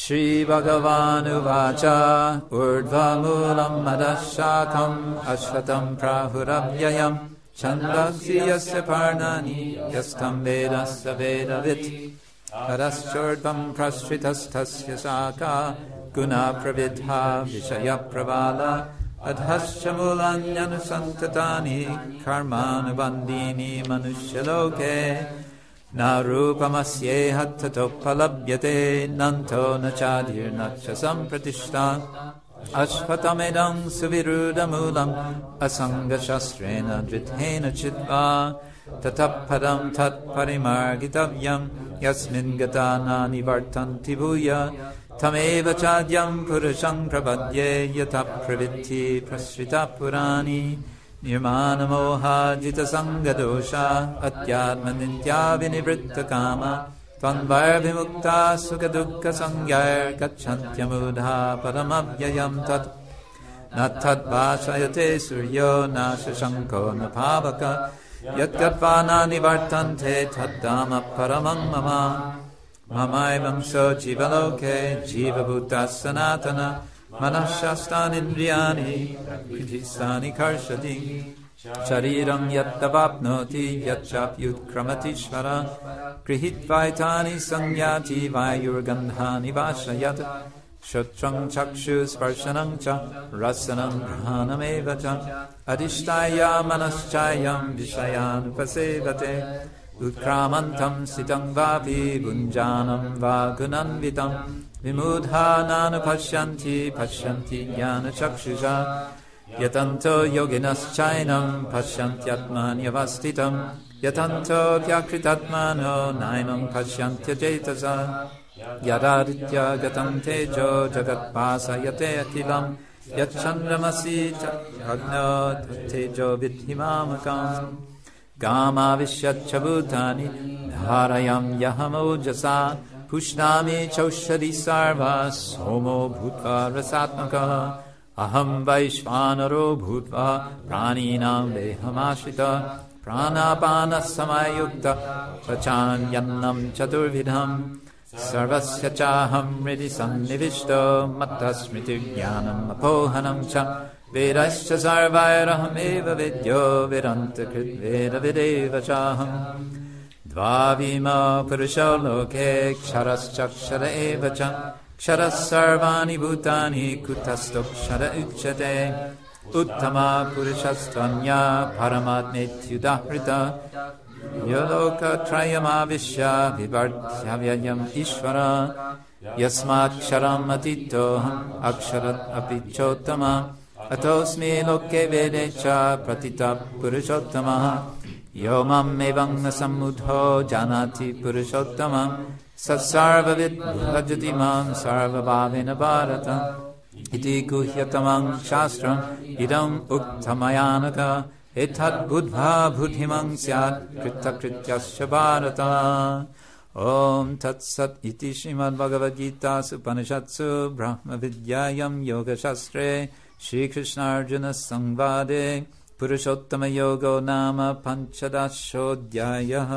श्रीभगवानुवाच। ऊर्ध्वमूलम् अधः शाखम् अश्वतम् प्राहुरव्ययम्। छन्दसि यस्य पर्णानि यस्थम् वेद स वेदवित्। परश्चोर्ध्वम् प्रश्रितस्थस्य शाखा गुणा प्रविद्धा विषयप्रवाल अधश्च मूलान्यनुसन्ततानि कर्मानुबन्धीनि मनुष्यलोके न रूपमस्येह ततोपलभ्यते नन्तो न चाधिर्न च सम्प्रतिष्ठा अश्वतमिदम् सुविरुदमूलम् असङ्गशस्त्रेण धृतेन चित्वा ततः पदम् तत्परिमार्गितव्यम् यस्मिन् गता न निवर्तन्ति भूय। तमेव चाद्यम् पुरुषम् प्रपद्ये यतः प्रवृत्ति प्रसृता पुराणि निर्मानमोहाजितसङ्गदोषा अत्यात्मनित्याविनिवृत्तकामा त्वन्वयभिमुक्ता सुखदुःखसंज्ञैर्गच्छन्त्यमुधा परमव्ययं तत्। न तद्भाषयते सूर्यो न शशङ्को न भावक, यत्कत्वा न निवर्तन्ते तद्धाम परमं मम। एवं स जीवलोके, जीवभूतः सनातन। मनःशास्तानिन्द्रियाणि हृदिस्थानि कर्षति। शरीरं यत्तवाप्नोति यच्चाप्युत्क्रमतीश्वर गृहीत्वा एतानि संज्ञाति वायुर्गन्धानि वाशयत्। श्रोत्रं चक्षुस्पर्शनं च, रसनं घ्राणमेव च। अधिष्ठाय मनश्चायं विषयानुपसेवते उत्क्रामन्तम् स्थितम् वापि भुञ्जानम् वा गुणन्वितम् विमूढा नानुपश्यन्ति पश्यन्ति ज्ञानचक्षुषा। यतन्तो योगिनश्चैनम् पश्यन्त्यात्मान्यवस्थितम् यतन्तोऽप्यकृतात्मानो नैनम् पश्यन्त्यचेतसा। यदादित्यागतम् तेजो जगत्पासयते अखिलम् यच्छन्द्रमसि च अग्नो तेजो विद्धिमामकाम् गामाविश्यच्च भूतानि धारयम् यहमोजसा, पुष्णामि चौषधि सर्वा सोमो भूत्वा रसात्मकः। अहम् वैश्वानरो भूत्वा प्राणिनाम् देहमाश्रित। प्राणापानः समायुक्त पचान्यन्नम् चतुर्विधम्। सर्वस्य चाहम् हृदि सन्निविष्टो मत्तः स्मृतिज्ञानम् अपोहनम् च वेदश्च सर्वैरहमेव विद्यो विरन्तकृद्वेदविदेव चाहम् द्वाविमा पुरुषो लोके क्षरश्चक्षर एव च क्षरः सर्वाणि भूतानि कुतस्थोऽक्षर उच्यते उत्तमा पुरुषस्त्वन्या परमात्मेत्युदाहृत यो लोकत्रयमाविश्य विवर्ध्यव्ययम् ईश्वर यस्माक्षरम् अतीतोऽहम् अक्षरत् अपि चोत्तम अतोऽस्मि लोके वेदे च प्रतितः पुरुषोत्तमः यो ममेवं न सम्मुधो जानाति पुरुषोत्तमम्। स सर्वविद् भजति माँ सर्वभावेन भारत इति गुह्यतमं शास्त्रम्। इदम् उक्तमयानक। एतद्बुद्ध्वा बुद्धिमं स्यात् कृतकृत्यश्च भारत। ॐ तत्सत् इति श्रीमद्भगवद्गीतासु उपनिषत्सु योगशास्त्रे श्रीकृष्णार्जुनसंवादे पुरुषोत्तमयोगो नाम पञ्चदशोऽध्यायः